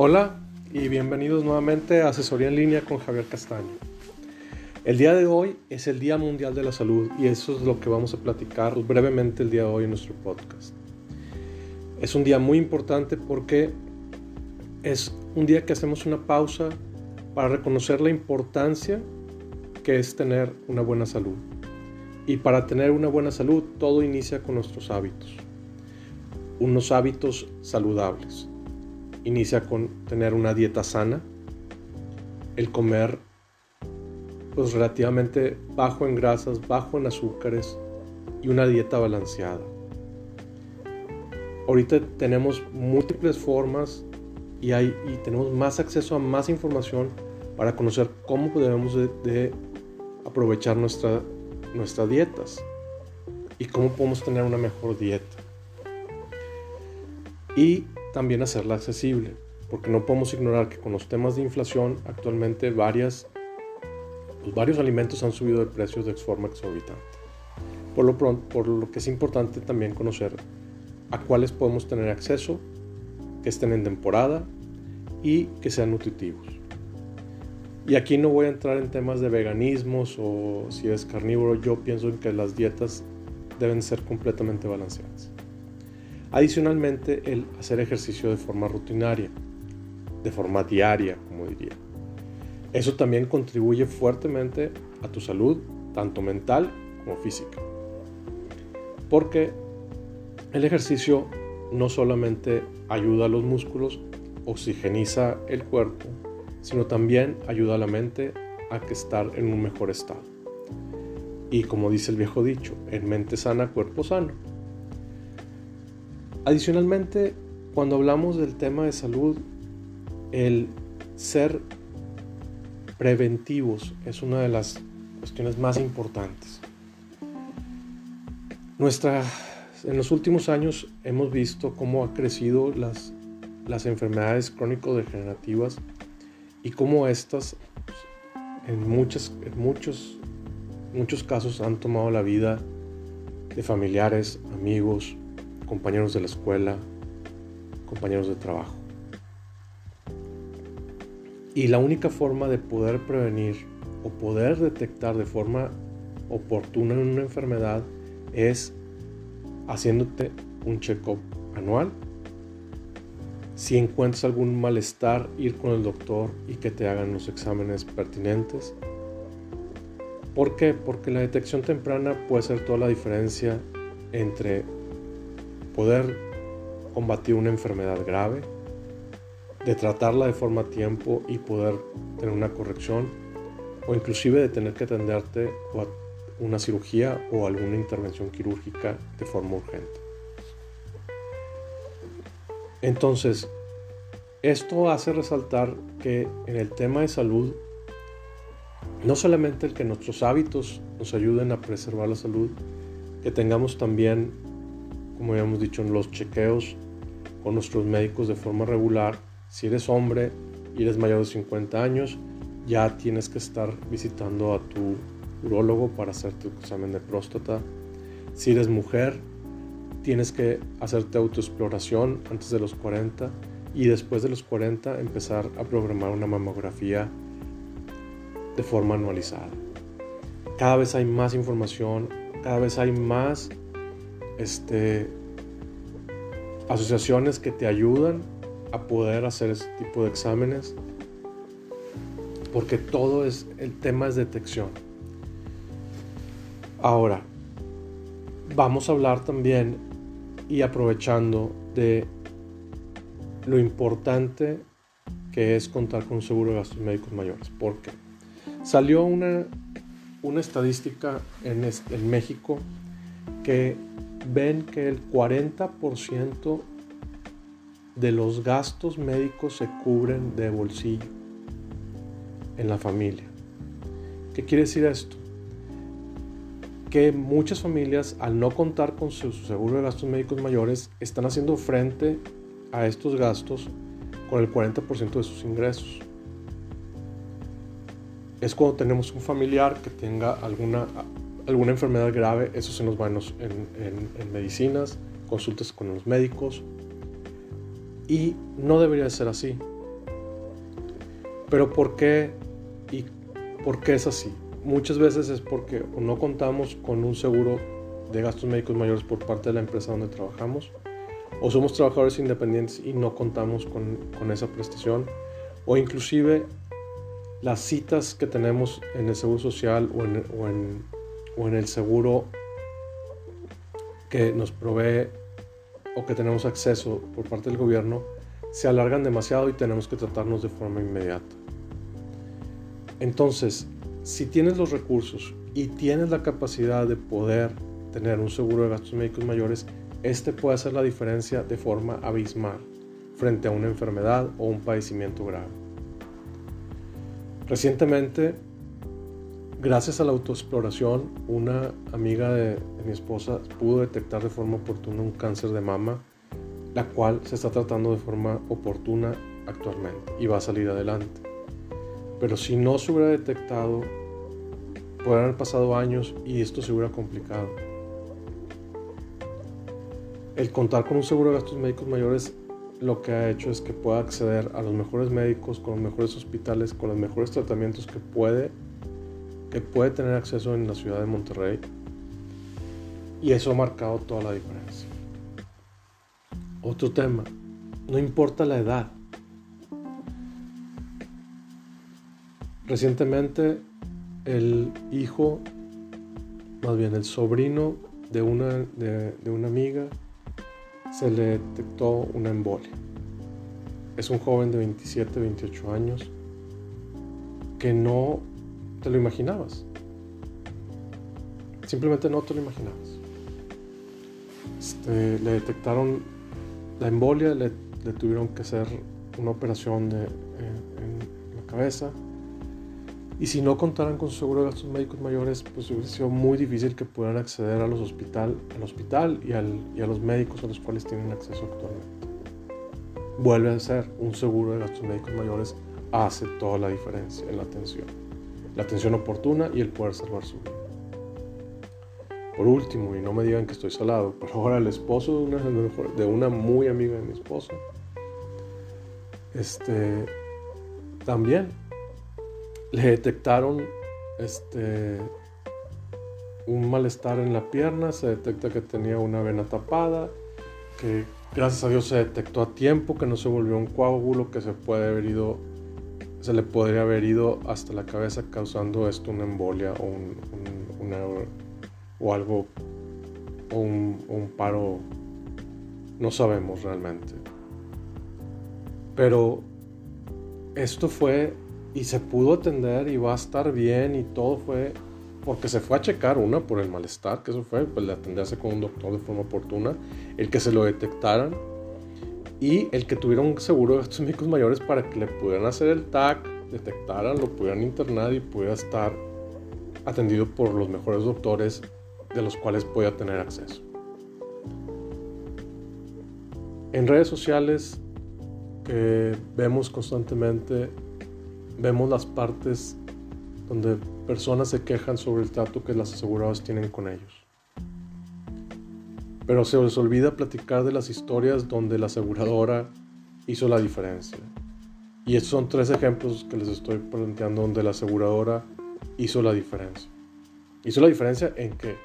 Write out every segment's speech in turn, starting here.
Hola y bienvenidos nuevamente a Asesoría en línea con Javier Castaño. El día de hoy es el Día Mundial de la Salud y eso es lo que vamos a platicar brevemente el día de hoy en nuestro podcast. Es un día muy importante porque es un día que hacemos una pausa para reconocer la importancia que es tener una buena salud. Y para tener una buena salud todo inicia con nuestros hábitos. Unos hábitos saludables inicia con tener una dieta sana, el comer pues relativamente bajo en grasas, bajo en azúcares y una dieta balanceada. Ahorita tenemos múltiples formas y, hay, y tenemos más acceso a más información para conocer cómo debemos de, aprovechar nuestra, nuestras dietas y cómo podemos tener una mejor dieta. Y también hacerla accesible, porque no podemos ignorar que con los temas de inflación actualmente varias, pues varios alimentos han subido de precios de forma exorbitante. Por lo, pronto, por lo que es importante también conocer a cuáles podemos tener acceso, que estén en temporada y que sean nutritivos. Y aquí no voy a entrar en temas de veganismos o si es carnívoro, yo pienso en que las dietas deben ser completamente balanceadas. Adicionalmente, el hacer ejercicio de forma rutinaria, de forma diaria, como diría. Eso también contribuye fuertemente a tu salud, tanto mental como física. Porque el ejercicio no solamente ayuda a los músculos, oxigeniza el cuerpo, sino también ayuda a la mente a estar en un mejor estado. Y como dice el viejo dicho, en mente sana, cuerpo sano. Adicionalmente, cuando hablamos del tema de salud, el ser preventivos es una de las cuestiones más importantes. Nuestra, en los últimos años hemos visto cómo ha crecido las, las enfermedades crónico-degenerativas y cómo estas en, en muchos, muchos casos han tomado la vida de familiares, amigos, compañeros de la escuela, compañeros de trabajo. Y la única forma de poder prevenir o poder detectar de forma oportuna una enfermedad es haciéndote un check-up anual. Si encuentras algún malestar, ir con el doctor y que te hagan los exámenes pertinentes. ¿Por qué? Porque la detección temprana puede ser toda la diferencia entre poder combatir una enfermedad grave, de tratarla de forma a tiempo y poder tener una corrección, o inclusive de tener que atenderte a una cirugía o alguna intervención quirúrgica de forma urgente. Entonces, esto hace resaltar que en el tema de salud, no solamente el que nuestros hábitos nos ayuden a preservar la salud, que tengamos también como habíamos dicho, en los chequeos con nuestros médicos de forma regular. Si eres hombre y eres mayor de 50 años, ya tienes que estar visitando a tu urólogo para hacerte tu examen de próstata. Si eres mujer, tienes que hacerte autoexploración antes de los 40 y después de los 40 empezar a programar una mamografía de forma anualizada. Cada vez hay más información, cada vez hay más este, asociaciones que te ayudan a poder hacer ese tipo de exámenes, porque todo es, el tema es detección. Ahora, vamos a hablar también y aprovechando de lo importante que es contar con un seguro de gastos médicos mayores, porque salió una, una estadística en, en México que ven que el 40% de los gastos médicos se cubren de bolsillo en la familia. ¿Qué quiere decir esto? Que muchas familias, al no contar con su seguro de gastos médicos mayores, están haciendo frente a estos gastos con el 40% de sus ingresos. Es cuando tenemos un familiar que tenga alguna alguna enfermedad grave, eso se nos va en, en, medicinas, consultas con los médicos. Y no debería ser así. Pero ¿por qué? ¿Y por qué es así? Muchas veces es porque no contamos con un seguro de gastos médicos mayores por parte de la empresa donde trabajamos, o somos trabajadores independientes y no contamos con, con esa prestación, o inclusive las citas que tenemos en el seguro social o en, o en, o en el seguro que nos provee o que tenemos acceso por parte del gobierno se alargan demasiado y tenemos que tratarnos de forma inmediata. Entonces, si tienes los recursos y tienes la capacidad de poder tener un seguro de gastos médicos mayores, este puede hacer la diferencia de forma abismal frente a una enfermedad o un padecimiento grave. Recientemente, gracias a la autoexploración, una amiga de, mi esposa pudo detectar de forma oportuna un cáncer de mama, la cual se está tratando de forma oportuna actualmente y va a salir adelante. Pero si no se hubiera detectado, podrían haber pasado años y esto se hubiera complicado. El contar con un seguro de gastos médicos mayores lo que ha hecho es que pueda acceder a los mejores médicos, con los mejores hospitales, con los mejores tratamientos que puede, que puede tener acceso en la ciudad de Monterrey. Y eso ha marcado toda la diferencia. Otro tema, no importa la edad. Recientemente el hijo, más bien el sobrino de una, de, de una amiga, se le detectó una embolia. Es un joven de 27, 28 años que no te lo imaginabas. Simplemente no te lo imaginabas. Este, le detectaron la embolia, le, tuvieron que hacer una operación de, en la cabeza y si no contaran con su seguro de gastos médicos mayores, pues hubiera sido muy difícil que pudieran acceder a los hospital, al hospital y, al, y a los médicos a los cuales tienen acceso actualmente. Vuelve a ser un seguro de gastos médicos mayores hace toda la diferencia en la atención. La atención oportuna y el poder salvar su vida. Por último, y no me digan que estoy salado, pero ahora el esposo de una, muy amiga de mi esposo, este, también le detectaron este, un malestar en la pierna, se detecta que tenía una vena tapada, que gracias a Dios se detectó a tiempo, que no se volvió un coágulo, que se puede haber ido, se le podría haber ido hasta la cabeza causando esto una embolia o, un, o algo, o un, un paro, no sabemos realmente. Pero esto fue y se pudo atender y va a estar bien y todo fue porque se fue a checar una por el malestar, que eso fue, pues de atenderse con un doctor de forma oportuna, el que se lo detectaran y el que tuviera un seguro de gastos médicos mayores para que le pudieran hacer el TAC, detectaran, lo pudieran internar y pudiera estar atendido por los mejores doctores de los cuales pueda tener acceso. En redes sociales que vemos constantemente vemos las partes donde personas se quejan sobre el trato que las aseguradoras tienen con ellos. Pero se les olvida platicar de las historias donde la aseguradora hizo la diferencia. Y estos son tres ejemplos que les estoy planteando donde la aseguradora hizo la diferencia. Hizo la diferencia en que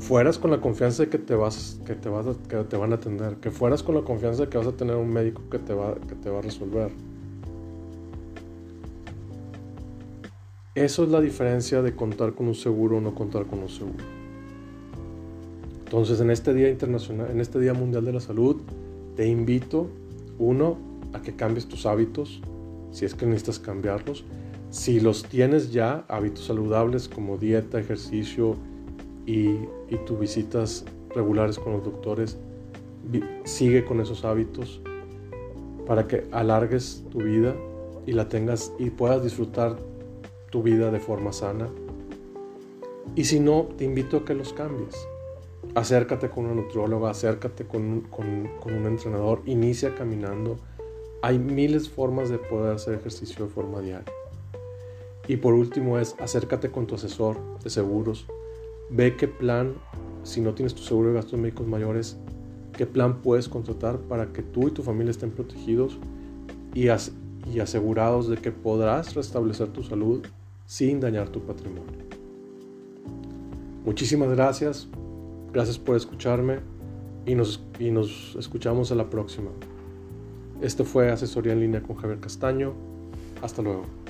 fueras con la confianza de que te vas que te van a atender, que fueras con la confianza de que vas a tener un médico que te va a resolver Eso es la diferencia de contar con un seguro o no contar con un seguro. Entonces, en este Día Internacional, en este Día Mundial de la Salud, te invito, uno, a que cambies tus hábitos, si es que necesitas cambiarlos. Si los tienes ya, hábitos saludables como dieta, ejercicio y, y tus visitas regulares con los doctores, sigue con esos hábitos para que alargues tu vida y la tengas y puedas disfrutar tu vida de forma sana. Y si no, te invito a que los cambies. Acércate con una nutrióloga, acércate con, con, con un entrenador, inicia caminando. Hay miles de formas de poder hacer ejercicio de forma diaria. Y por último es acércate con tu asesor de seguros. Ve qué plan, si no tienes tu seguro de gastos médicos mayores, qué plan puedes contratar para que tú y tu familia estén protegidos y, y asegurados de que podrás restablecer tu salud sin dañar tu patrimonio. Muchísimas gracias, gracias por escucharme y nos, y nos escuchamos a la próxima. Esto fue Asesoría en línea con Javier Castaño. Hasta luego.